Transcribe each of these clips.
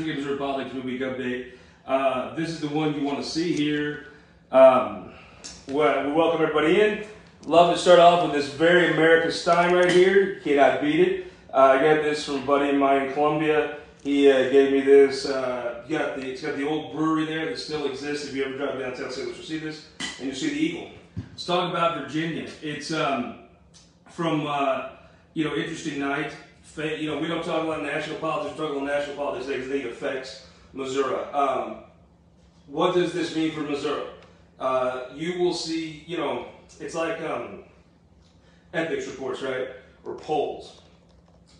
Week Missouri Politics Midweek Update. Uh, this is the one you want to see here. Um, well, we welcome everybody in. Love to start off with this very America Stein right here. Cannot beat it. Uh, I got this from a buddy of mine in Columbia. He uh, gave me this. Uh, got the, it's got the old brewery there that still exists. If you ever drive downtown St. Louis, you'll see this, and you'll see the eagle. Let's talk about Virginia. It's um, from uh, you know interesting night. You know we don't talk about national politics. We talk about national politics because they affects Missouri. Um, what does this mean for Missouri? Uh, you will see. You know it's like um, ethics reports, right, or polls.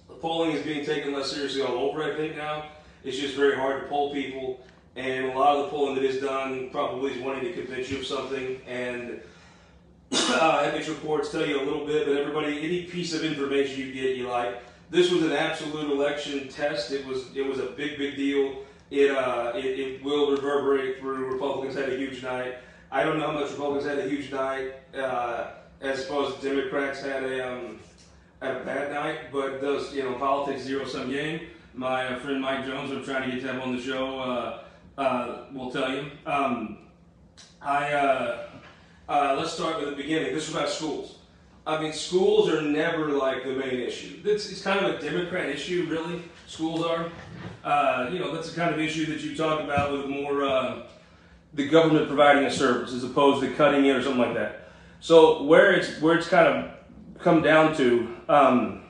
The polling is being taken less seriously all over. I think now it's just very hard to poll people, and a lot of the polling that is done probably is wanting to convince you of something and uh, ethics reports tell you a little bit, but everybody, any piece of information you get, you like. This was an absolute election test. It was it was a big big deal. It uh it, it will reverberate through. Republicans had a huge night. I don't know how much Republicans had a huge night uh, as opposed to Democrats had a um, had a bad night, but those you know politics zero sum game. My uh, friend Mike Jones, I'm trying to get to him on the show. Uh, uh, will tell you. Um, I uh, let's start with the beginning. This was about schools. I mean, schools are never like the main issue. It's, it's kind of a Democrat issue, really. Schools are. Uh, you know, that's the kind of issue that you talk about with more uh, the government providing a service as opposed to cutting it or something like that. So where it's where it's kind of come down to um,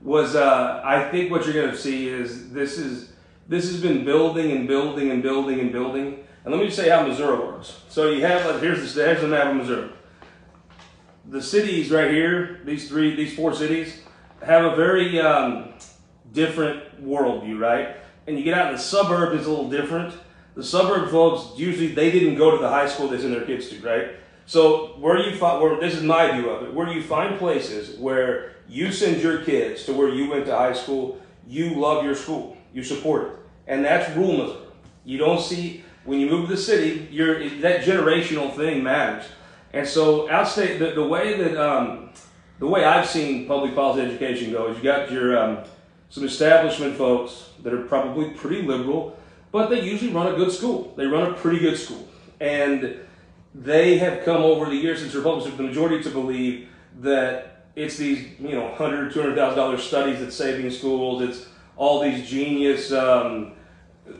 was uh, I think what you're going to see is this is this has been building and building and building and building. And let me just say how Missouri works. So you have like here's the here's the map of Missouri. The cities right here, these three, these four cities, have a very um, different worldview, right? And you get out in the suburb, it's a little different. The suburb folks usually they didn't go to the high school they send their kids to, right? So where you find, where this is my view of it, where you find places where you send your kids to where you went to high school, you love your school, you support it, and that's Missouri. You don't see when you move to the city, that generational thing matters. And so outstate the, the way that um, the way I've seen public policy education go is you got your um, some establishment folks that are probably pretty liberal, but they usually run a good school. They run a pretty good school, and they have come over the years since Republicans, have the majority to believe that it's these you know hundred, two hundred thousand dollars studies that's saving schools. It's all these genius um,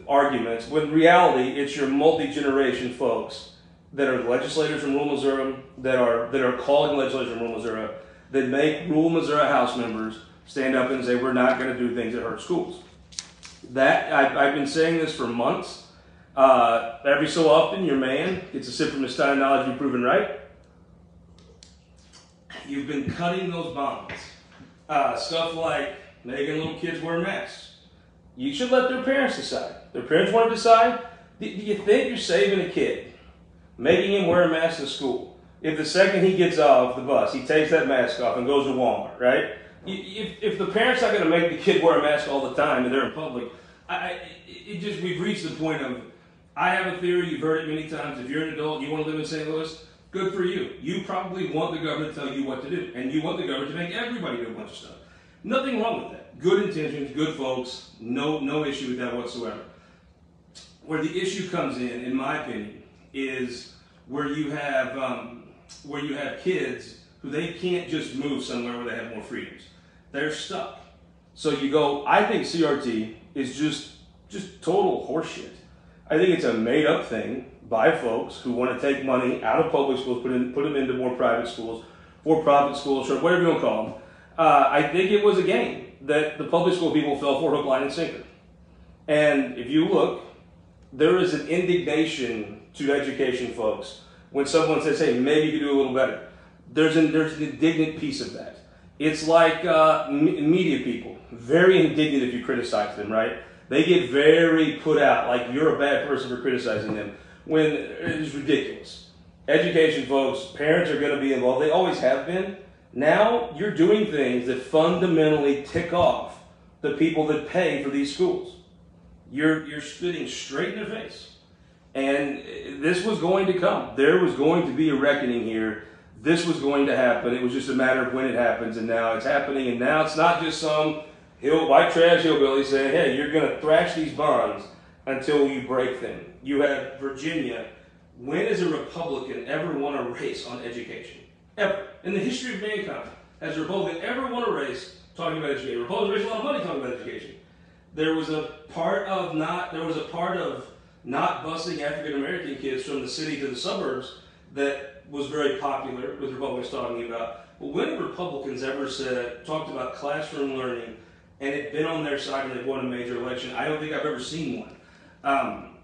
arguments. When reality, it's your multi-generation folks that are legislators from rural Missouri, that are that are calling legislators from rural Missouri, that make rural Missouri House members stand up and say we're not going to do things that hurt schools. That I've, I've been saying this for months. Uh, every so often, your man gets a sip from his Stein knowledge you've proven right. You've been cutting those bonds. Uh, stuff like making little kids wear masks. You should let their parents decide. Their parents want to decide. Do do you think you're saving a kid, making him wear a mask in school? If the second he gets off the bus, he takes that mask off and goes to Walmart, right? If, if the parent's not going to make the kid wear a mask all the time and they're in public, I, it just we've reached the point of I have a theory. You've heard it many times. If you're an adult, you want to live in St. Louis. Good for you. You probably want the government to tell you what to do, and you want the government to make everybody do a bunch of stuff. Nothing wrong with that. Good intentions, good folks. No, no issue with that whatsoever. Where the issue comes in, in my opinion, is where you have um, where you have kids who they can't just move somewhere where they have more freedoms. They're stuck. So you go. I think CRT is just just total horseshit. I think it's a made up thing by folks who want to take money out of public schools, put in, put them into more private schools, for profit schools, or whatever you want to call them. Uh, I think it was a game that the public school people fell for hook, line, and sinker. And if you look, there is an indignation to education folks when someone says, hey, maybe you could do a little better. There's an, there's an indignant piece of that. It's like uh, media people, very indignant if you criticize them, right? They get very put out, like you're a bad person for criticizing them, when it's ridiculous. Education folks, parents are going to be involved. They always have been. Now you're doing things that fundamentally tick off the people that pay for these schools. You're, you're spitting straight in their face. And this was going to come. There was going to be a reckoning here. This was going to happen. It was just a matter of when it happens. And now it's happening. And now it's not just some Hill, white trash hillbilly saying, hey, you're going to thrash these bonds until you break them. You have Virginia. When has a Republican ever won a race on education? Ever. In the history of mankind, has a Republican ever won a race talking about education? Republicans raise a lot of money talking about education. There was a part of not, there was a part of not busing African American kids from the city to the suburbs that was very popular with Republicans talking about. But when Republicans ever said, talked about classroom learning and it been on their side and they won a major election? I don't think I've ever seen one. Um,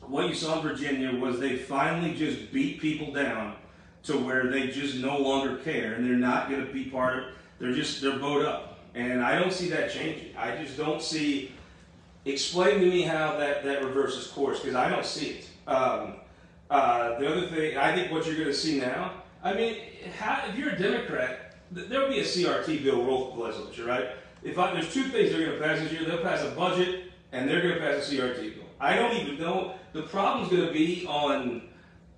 what you saw in Virginia was they finally just beat people down to where they just no longer care and they're not going to be part of. They're just they're bowed up, and I don't see that changing. I just don't see. Explain to me how that that reverses course because I don't see it. Um, uh, the other thing, I think what you're going to see now. I mean, how, if you're a Democrat, there'll be a CRT bill roll through the legislature, right? If I, there's two things they're going to pass this year, they'll pass a budget and they're going to pass a CRT bill. I don't even know. The problem's going to be on.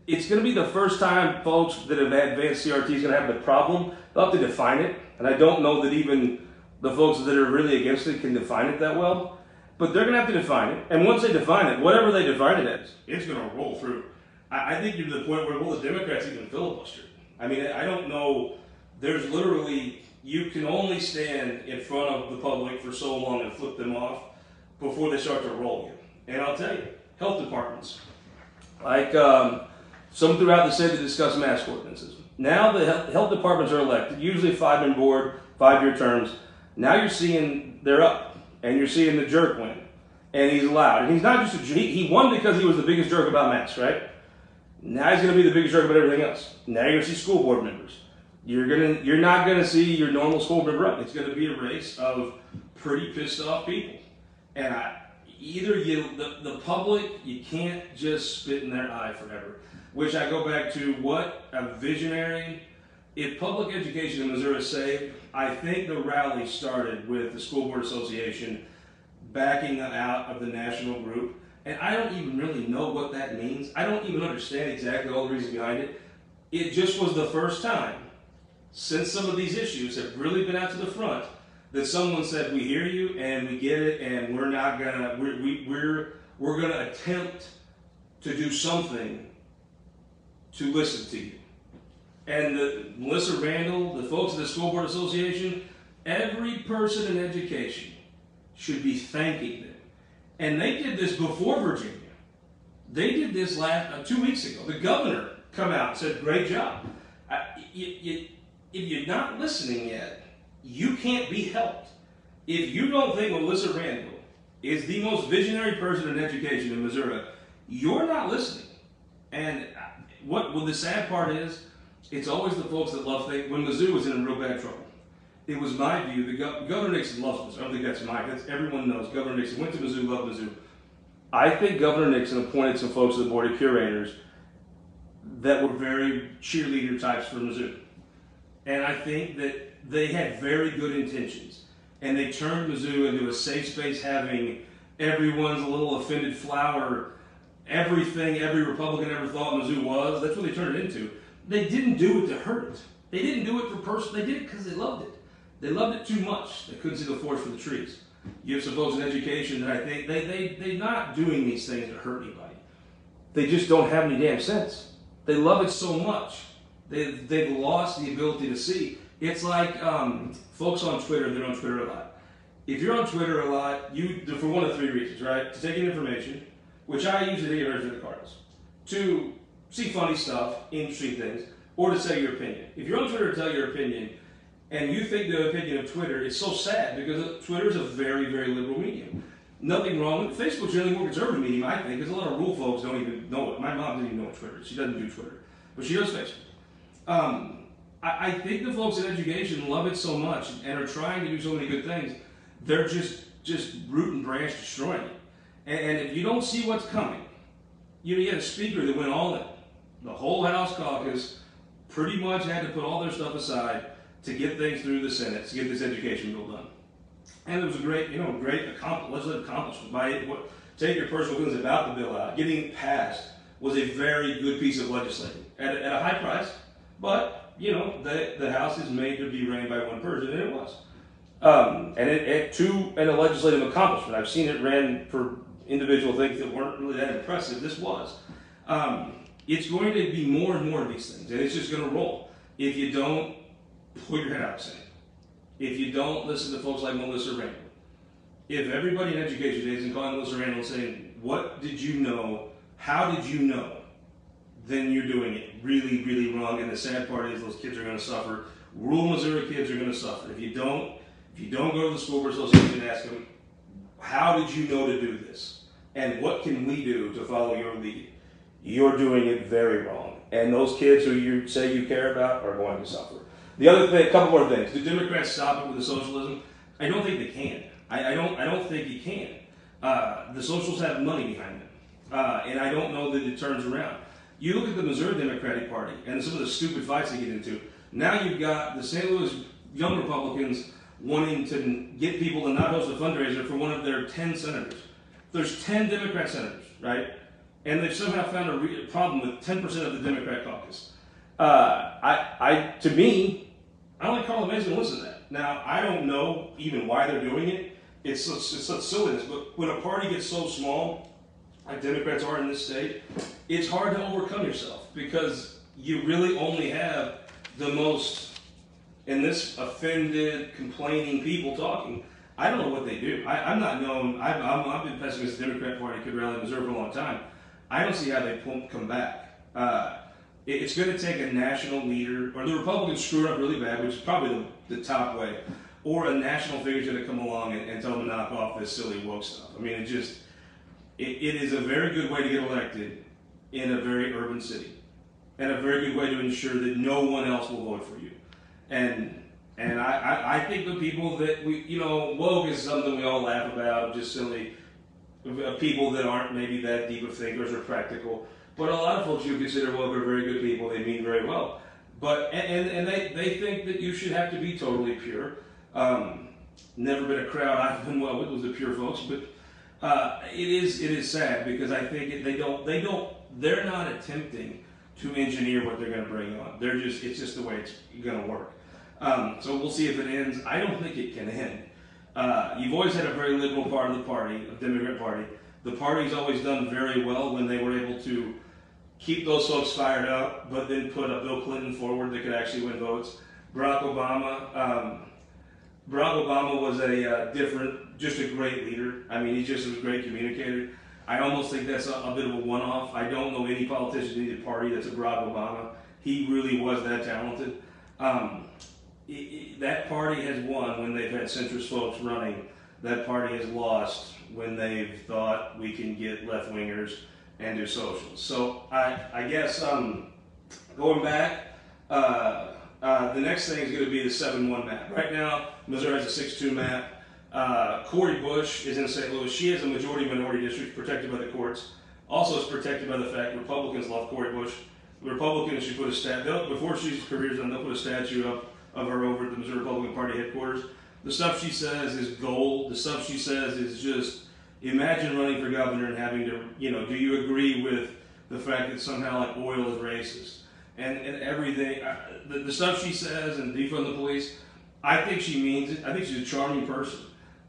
It's going to be the first time folks that have advanced CRT is going to have the problem. They'll have to define it, and I don't know that even the folks that are really against it can define it that well. But they're going to have to define it, and once they define it, whatever they define it as, it's going to roll through. I, I think you're to the point where will the Democrats even filibuster? I mean, I don't know. There's literally you can only stand in front of the public for so long and flip them off before they start to roll you. And I'll tell you, health departments, like um, some throughout the state to discuss mask ordinances. Now the health departments are elected, usually five-man board, five-year terms. Now you're seeing they're up, and you're seeing the jerk and he's loud. And he's not just a he, he won because he was the biggest jerk about masks, right? Now he's going to be the biggest jerk about everything else. Now you're going to see school board members. You're gonna you're not going to see your normal school board run. It's going to be a race of pretty pissed off people. And I, either you, the, the public, you can't just spit in their eye forever. Which I go back to what a visionary. If public education in Missouri is saved, I think the rally started with the School Board Association backing out of the national group. And I don't even really know what that means. I don't even understand exactly all the reasons behind it. It just was the first time since some of these issues have really been out to the front that someone said, "We hear you and we get it, and we're not gonna we're, we, we're we're gonna attempt to do something to listen to you." And the, Melissa Randol, the folks at the School Board Association, every person in education should be thanking them. And they did this before Virginia. They did this last uh, two weeks ago. The governor come out and said, "Great job." Uh, you, you, if you're not listening yet, you can't be helped. If you don't think Melissa Randol is the most visionary person in education in Missouri, you're not listening. And what well, the sad part is, it's always the folks that love things. When Mizzou was in real bad trouble, it was my view that Go- Governor Nixon loves Mizzou. I don't think that's my. That's everyone knows. Governor Nixon went to Mizzou, loved Mizzou. I think Governor Nixon appointed some folks to the board of curators that were very cheerleader types for Mizzou, and I think that they had very good intentions. And they turned Mizzou into a safe space having everyone's a little offended flower, everything every Republican ever thought Mizzou was. That's what they turned it into. They didn't do it to hurt it. They didn't do it for person. They did it because they loved it. They loved it too much. They couldn't see the forest for the trees. You have some folks in education that I think they, they, they're not doing these things to hurt anybody. They just don't have any damn sense. They love it so much. They, they've lost the ability to see. It's like um, folks on Twitter, they're on Twitter a lot. If you're on Twitter a lot, you for one of three reasons, right? To take in information, which I use at University of the Cardinals, to see funny stuff, interesting things, or to say your opinion. If you're on Twitter to tell your opinion, and you think the opinion of Twitter is so sad because Twitter is a very, very liberal medium. Nothing wrong with Facebook's generally more conservative medium, I think, because a lot of rural folks don't even know it. My mom didn't even know Twitter. She doesn't do Twitter, but she does Facebook. Um, I, I think the folks in education love it so much and are trying to do so many good things. They're just just root and branch destroying it. And, and if you don't see what's coming, you, know, you had a speaker that went all in. The whole House caucus pretty much had to put all their stuff aside to get things through the Senate to get this education bill done. And it was a great, you know, great legislative accomplishment by what, take your personal feelings about the bill out. Getting it passed was a very good piece of legislation at a, at a high price, but you know, the, the House is made to be ran by one person, and it was. Um, and it, it to and a legislative accomplishment. I've seen it ran for individual things that weren't really that impressive. This was. Um, it's going to be more and more of these things, and it's just going to roll. If you don't put your head out, say, if you don't listen to folks like Melissa Randol, if everybody in education today isn't calling Melissa Randol and saying, "What did you know? How did you know?" then you're doing it really, really wrong. And the sad part is those kids are going to suffer. Rural Missouri kids are going to suffer if you don't. If you don't go to the school board association and ask them, "How did you know to do this?" and what can we do to follow your lead? You're doing it very wrong. And those kids who you say you care about are going to suffer. The other thing, a couple more things. Do Democrats stop it with the socialism? I don't think they can. I, I don't. I don't think you can. Uh, the socials have money behind them, uh, and I don't know that it turns around. You look at the Missouri Democratic Party and some of the stupid fights they get into. Now you've got the St. Louis Young Republicans wanting to get people to not host a fundraiser for one of their 10 senators. There's 10 Democrat senators, right? And they've somehow found a problem with 10% of the Democrat caucus. Uh, I, I, to me, I don't like Carla Mason to listen to that. Now, I don't know even why they're doing it. It's such, it's such silliness. But when a party gets so small, like Democrats are in this state, it's hard to overcome yourself because you really only have the most, in this, offended, complaining people talking. I don't know what they do. I, am not known. I've, i have been pessimistic. The Democrat Party could rally Missouri for a long time. I don't see how they come back. Uh, it's going to take a national leader, or the Republicans screwed up really bad, which is probably the, the top way, or a national figure is going to come along and, and tell them to knock off this silly woke stuff. I mean, it just it, it is a very good way to get elected in a very urban city, and a very good way to ensure that no one else will vote for you. And and I, I, I think the people that we, you know, woke is something we all laugh about, just silly people that aren't maybe that deep of thinkers or practical. But a lot of folks you consider well, they're very good people. They mean very well. But and, and they, they think that you should have to be totally pure. Um, never been a crowd I've been well with was the pure folks, but uh, it is it is sad because I think they don't they don't they're not attempting to engineer what they're going to bring on. They're just it's just the way it's going to work. Um, so we'll see if it ends. I don't think it can end. Uh, you've always had a very liberal part of the party, a Democrat Party. The party's always done very well when they were able to keep those folks fired up, but then put a Bill Clinton forward that could actually win votes. Barack Obama, um, Barack Obama was a uh, different, just a great leader. I mean, he just was a great communicator. I almost think that's a, a bit of a one-off. I don't know any politician in either party that's a Barack Obama. He really was that talented. Um, it, it, that party has won when they've had centrist folks running. That party has lost when they've thought we can get left-wingers and do socials. So I, I guess um, going back, uh, uh, the next thing is going to be the 7-1 map. Right now, Missouri has a 6-2 map. Uh, Cori Bush is in St. Louis. She has a majority minority district protected by the courts. Also, it's protected by the fact Republicans love Cori Bush. Republicans should put a stat before she's career's done. They'll put a statue up of her over at the Missouri Republican Party headquarters. The stuff she says is gold. The stuff she says is just imagine running for governor and having to, you know, do you agree with the fact that somehow like oil is racist? and, and everything. Uh, the, the stuff she says and defund the police, I think she means it. I think she's a charming person,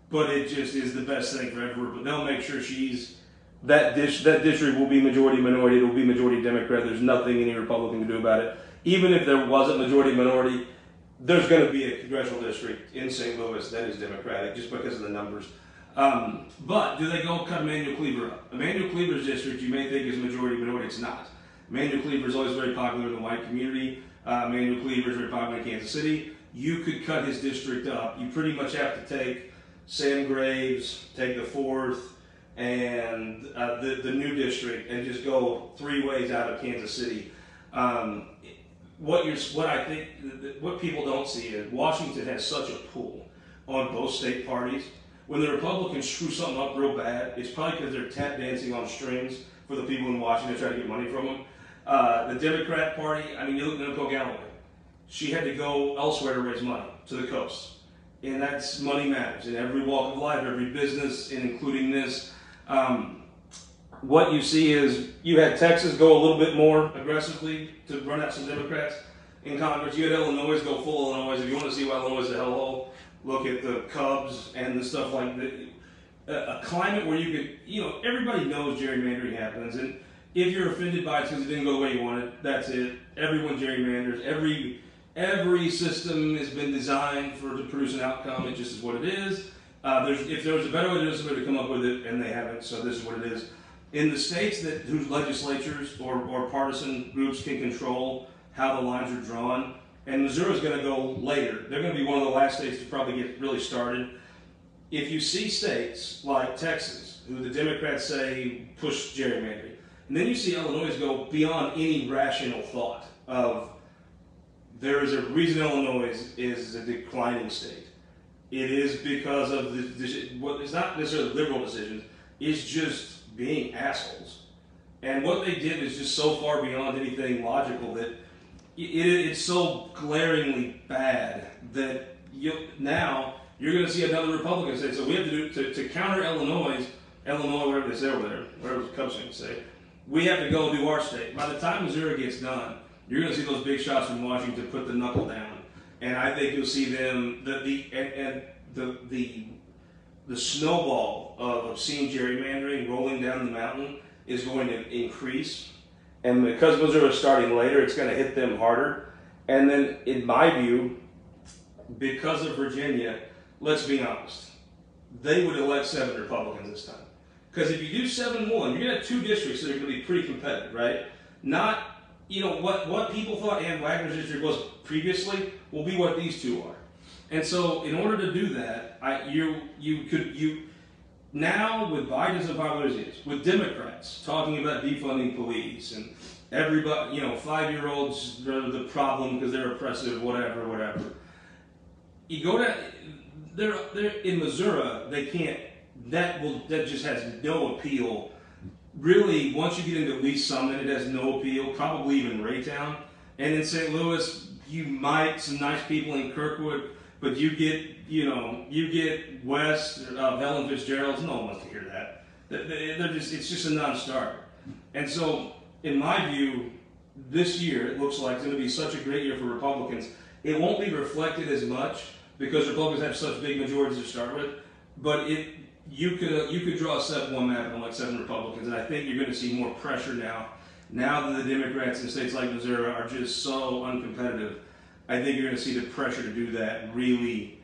but it just is the best thing for everyone. But they'll make sure she's that dish that district will be majority minority. It will be majority Democrat. There's nothing any Republican can do about it. Even if there wasn't majority minority, there's going to be a congressional district in St. Louis that is Democratic just because of the numbers. Um, but do they go cut Emanuel Cleaver up? Emanuel Cleaver's district, you may think is majority minority. It's not. Emanuel Cleaver is always very popular in the white community. Uh, Emanuel Cleaver is very popular in Kansas City. You could cut his district up. You pretty much have to take Sam Graves, take the fourth, and uh, the, the new district, and just go three ways out of Kansas City. Um, what you're, what I think, what people don't see is Washington has such a pull on both state parties. When the Republicans screw something up real bad, it's probably because they're tap dancing on strings for the people in Washington trying to get money from them. Uh, the Democrat Party, I mean, you look at Nicole Galloway. She had to go elsewhere to raise money, to the coast. And that's money matters in every walk of life, every business, and including this. Um, what you see is you had Texas go a little bit more aggressively to run out some Democrats in Congress. You had Illinois go full Illinois. If you want to see why Illinois is a hellhole, look at the Cubs and the stuff like that. A, climate where you could, you know, everybody knows gerrymandering happens, and if you're offended by it because it didn't go the way you wanted, that's it. Everyone gerrymanders. Every every system has been designed for to produce an outcome. It just is what it is. Uh, there's, if there was a better way to do it, somebody to come up with it, and they haven't, so this is what it is. In the states that whose legislatures or, or partisan groups can control how the lines are drawn, and Missouri is going to go later. They're going to be one of the last states to probably get really started. If you see states like Texas, who the Democrats say push gerrymandering, and then you see Illinois go beyond any rational thought of there is a reason Illinois is is a declining state it is because of the, the what it's not necessarily liberal decisions. It's just being assholes. And what they did is just so far beyond anything logical that it, it's so glaringly bad that you, now you're going to see another Republican say, so we have to do, to, to counter Illinois, Illinois, whatever they say over there, whatever the Cubs say, we have to go do our state. By the time Missouri gets done, you're going to see those big shots from Washington put the knuckle down and I think you'll see them the the and, and the the the snowball of obscene gerrymandering rolling down the mountain is going to increase, and because Missouri is starting later, it's going to hit them harder. And then, in my view, because of Virginia, let's be honest, they would elect seven Republicans this time. Because if you do seven one, you're going to have two districts that are going to be pretty competitive, right? Not you know what what people thought Ann Wagner's district was previously will be what these two are. And so, in order to do that, I, you you could you now with Biden's and unpopularity, with Democrats talking about defunding police and everybody, you know, five year olds are the problem because they're oppressive, whatever, whatever. You go to they're they're in Missouri, they can't. That will that just has no appeal. Really, once you get into Lee's Summit, it has no appeal. Probably even Raytown, and in St. Louis, you might some nice people in Kirkwood but you get, you know, you get West uh, Helen Fitzgerald's. No one wants to hear that. They're just, it's just a non-starter. And so, in my view, this year it looks like it's going to be such a great year for Republicans. It won't be reflected as much because Republicans have such big majorities to start with. But it, you could you could draw a seven-one map on like seven Republicans, and I think you're going to see more pressure now. Now that the Democrats in states like Missouri are just so uncompetitive I think you're going to see the pressure to do that really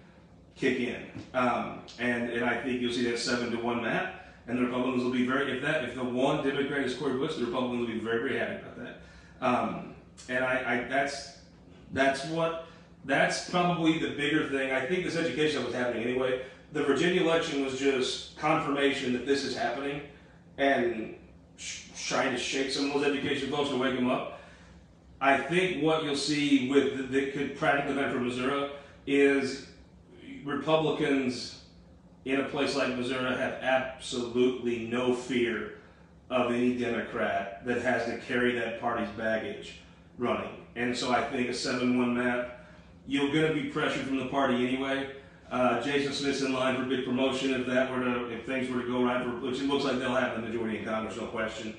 kick in, um, and and I think you'll see that seven to one map, and the Republicans will be very if that if the one Democrat is Cori Bush, the Republicans will be very very happy about that, um, and I, I that's that's what that's probably the bigger thing. I think this education was happening anyway. The Virginia election was just confirmation that this is happening, and sh- trying to shake some of those education folks to wake them up. I think what you'll see with that could practically benefit Missouri is Republicans in a place like Missouri have absolutely no fear of any Democrat that has to carry that party's baggage running. And so I think a 7 1 map, you're going to be pressured from the party anyway. Uh, Jason Smith's in line for big promotion if that were to, if things were to go right, for, which it looks like they'll have the majority in Congress, no question.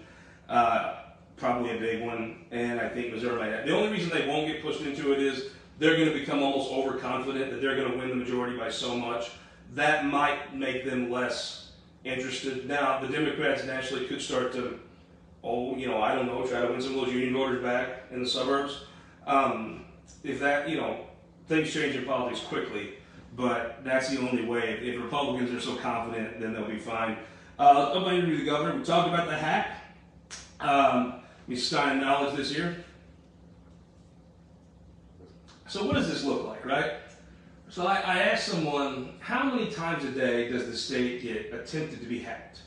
Uh, probably a big one, and I think Missouri might have. The only reason they won't get pushed into it is they're going to become almost overconfident that they're going to win the majority by so much. That might make them less interested. Now, the Democrats nationally could start to, oh, you know, I don't know, try to win some of those union voters back in the suburbs. Um, if that, you know, things change in politics quickly, but that's the only way. If Republicans are so confident, then they'll be fine. Uh, I'm going to interview the governor. We talked about the hack. Um, we Stein Knowledge this year. So what does this look like, right? So I, I asked someone, how many times a day does the state get attempted to be hacked?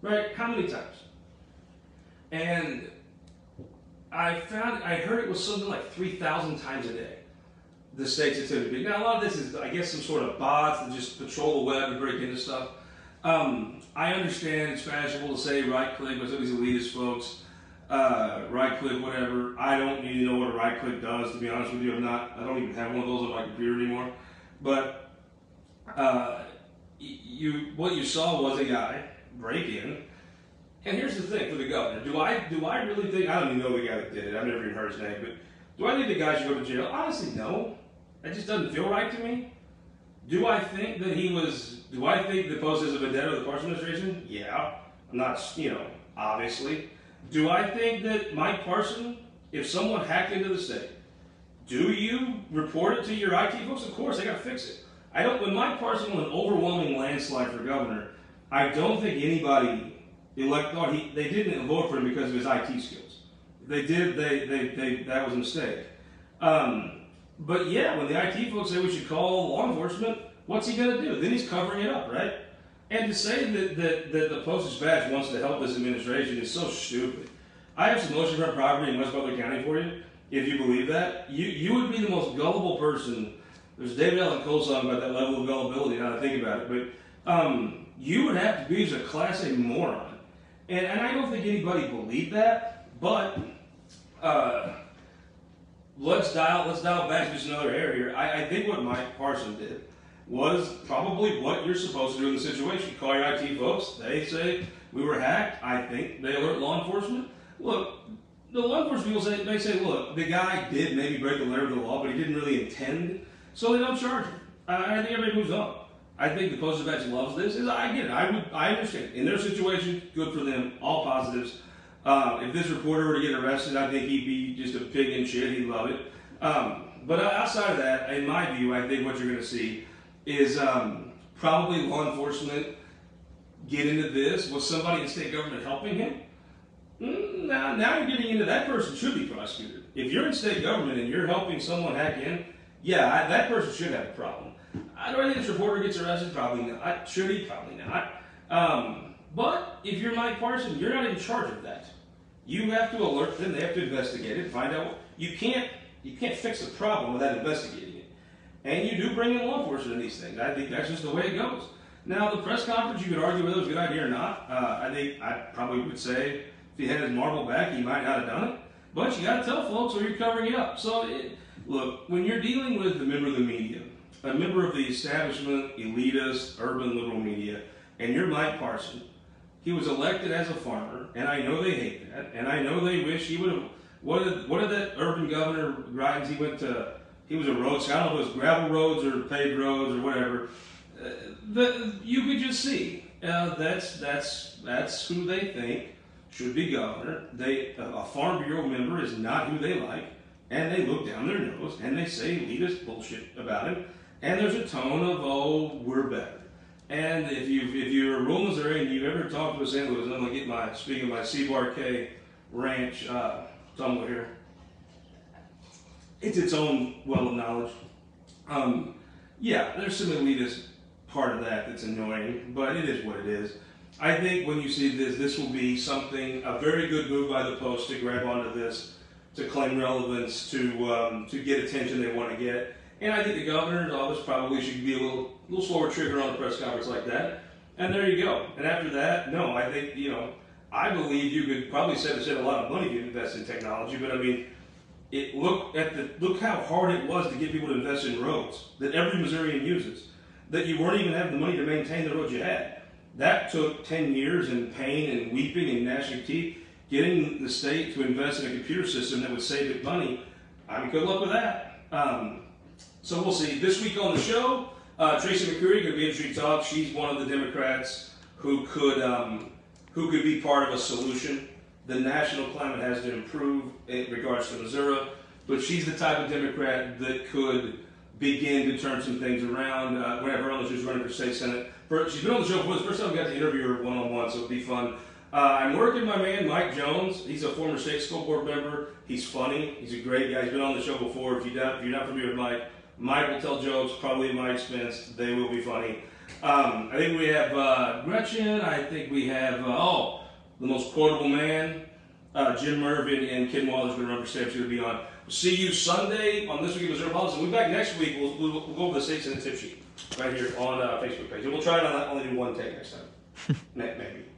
Right? How many times? And I found, I heard it was something like 3,000 times a day. The state's attempted to be. Now, a lot of this is, I guess, some sort of bots that just patrol the web and break into stuff. Um, I understand it's fashionable to say right click with some of these elitist folks uh, right click, whatever. I don't need to know what a right click does, to be honest with you. I'm not, I don't even have one of those on my computer anymore. But uh, you, what you saw was a guy break in. And here's the thing for the governor. Do I, do I really think, I don't even know the guy that did it. I've never even heard his name. But do I think the guy should go to jail? Honestly, no. That just doesn't feel right to me. Do I think that he was? Do I think the post is a vendetta of the Parson administration? Yeah, I'm not. You know, obviously. Do I think that Mike Parson, if someone hacked into the state, do you report it to your IT folks? Of course, they got to fix it. I don't. When Mike Parson won an overwhelming landslide for governor, I don't think anybody elect thought he. They didn't vote for him because of his IT skills. They did. They they, they that was a mistake. Um, but yeah, when the IT folks say we should call law enforcement, what's he going to do? Then he's covering it up, right? And to say that, that, that the Post-Dispatch wants to help this administration is so stupid. I have some oceanfront property in West Butler County for you. If you believe that, you, you would be the most gullible person. There's David Allan Coe song about that level of gullibility, now to think about it. But um, you would have to be as a class A moron. And, and I don't think anybody believed that, but uh, let's dial let's dial back just another hair here. I, I think what Mike Parson did was probably what you're supposed to do in the situation. Call your IT folks. They say we were hacked. I think they alert law enforcement. Look, the law enforcement people say they say, look, the guy did maybe break the letter of the law, but he didn't really intend, so they don't charge him. I, I think everybody moves on. I think the Post-Dispatch loves this. Is I get it. I would. I understand. In their situation, good for them. All positives. Uh, if this reporter were to get arrested, I think he'd be just a pig in shit. He'd love it. Um, but outside of that, in my view, I think what you're going to see is um, probably law enforcement get into this. Was somebody in state government helping him? Mm, now, now you're getting into that person should be prosecuted. If you're in state government and you're helping someone hack in, yeah, I, that person should have a problem. I don't think this reporter gets arrested. Probably not. Should he? Probably not. Um, but if you're Mike Parson, you're not in charge of that. You have to alert them. They have to investigate it. Find out. You can't. You can't fix a problem without investigating it. And you do bring in law enforcement in these things. I think that's just the way it goes. Now, the press conference, you could argue whether it was a good idea or not. Uh, I think I probably would say if he had his marble back, he might not have done it. But you got to tell folks or you're covering it up. So, it, look, when you're dealing with a member of the media, a member of the establishment, elitist, urban liberal media, and you're Mike Parson, he was elected as a farmer, and I know they hate that, and I know they wish he would have. What did what did that urban governor Greitens? He went to. He was a road. I don't know if it was gravel roads or paved roads or whatever. Uh, the, you could just see uh, that's that's that's who they think should be governor. They a farm bureau member is not who they like, and they look down their nose and they say elitist bullshit about him. And there's a tone of oh we're better. And if you if you're a rural Missouri and you've ever talked to a St. Louis, I'm gonna get my speaking of my C-Bar ranch uh, tumbler here. It's its own well of knowledge. Um, yeah, there's some elitist part of that that's annoying, but it is what it is. I think when you see this, this will be something a very good move by the Post to grab onto this, to claim relevance, to um, to get attention they want to get. And I think the governor's office probably should be a little, little slower trigger on a press conference like that. And there you go. And after that, no, I think, you know, I believe you could probably aside a lot of money if you invest in technology, but I mean, it look at the look how hard it was to get people to invest in roads that every Missourian uses. That you weren't even having the money to maintain the roads you had. That took 10 years and pain and weeping and gnashing teeth. Getting the state to invest in a computer system that would save it money, I mean, good luck with that. Um, so we'll see. This week on the show, uh, Tracy McCreery could be industry talk. She's one of the Democrats who could um, who could be part of a solution. The national climate has to improve in regards to Missouri, but she's the type of Democrat that could begin to turn some things around. Uh, whenever else she's running for state senate, she's been on the show. It's the first time we got to interview her one on one, so it'll be fun. Uh, I'm working my man Mike Jones. He's a former state school board member. He's funny. He's a great guy. He's been on the show before. If, you don't, if you're not familiar with Mike, Mike will tell jokes, probably at my expense. They will be funny. Um, I think we have uh, Gretchen. I think we have, uh, oh, the most quotable man, uh, Jim Mervin, and Ken Waller's going to run for state. going to be on. We'll see you Sunday on This Week in Missouri Politics. We'll be back next week. We'll, we'll, we'll go over the states and the tip sheet right here on uh, Facebook page. And we'll try to only do one take next time. Maybe.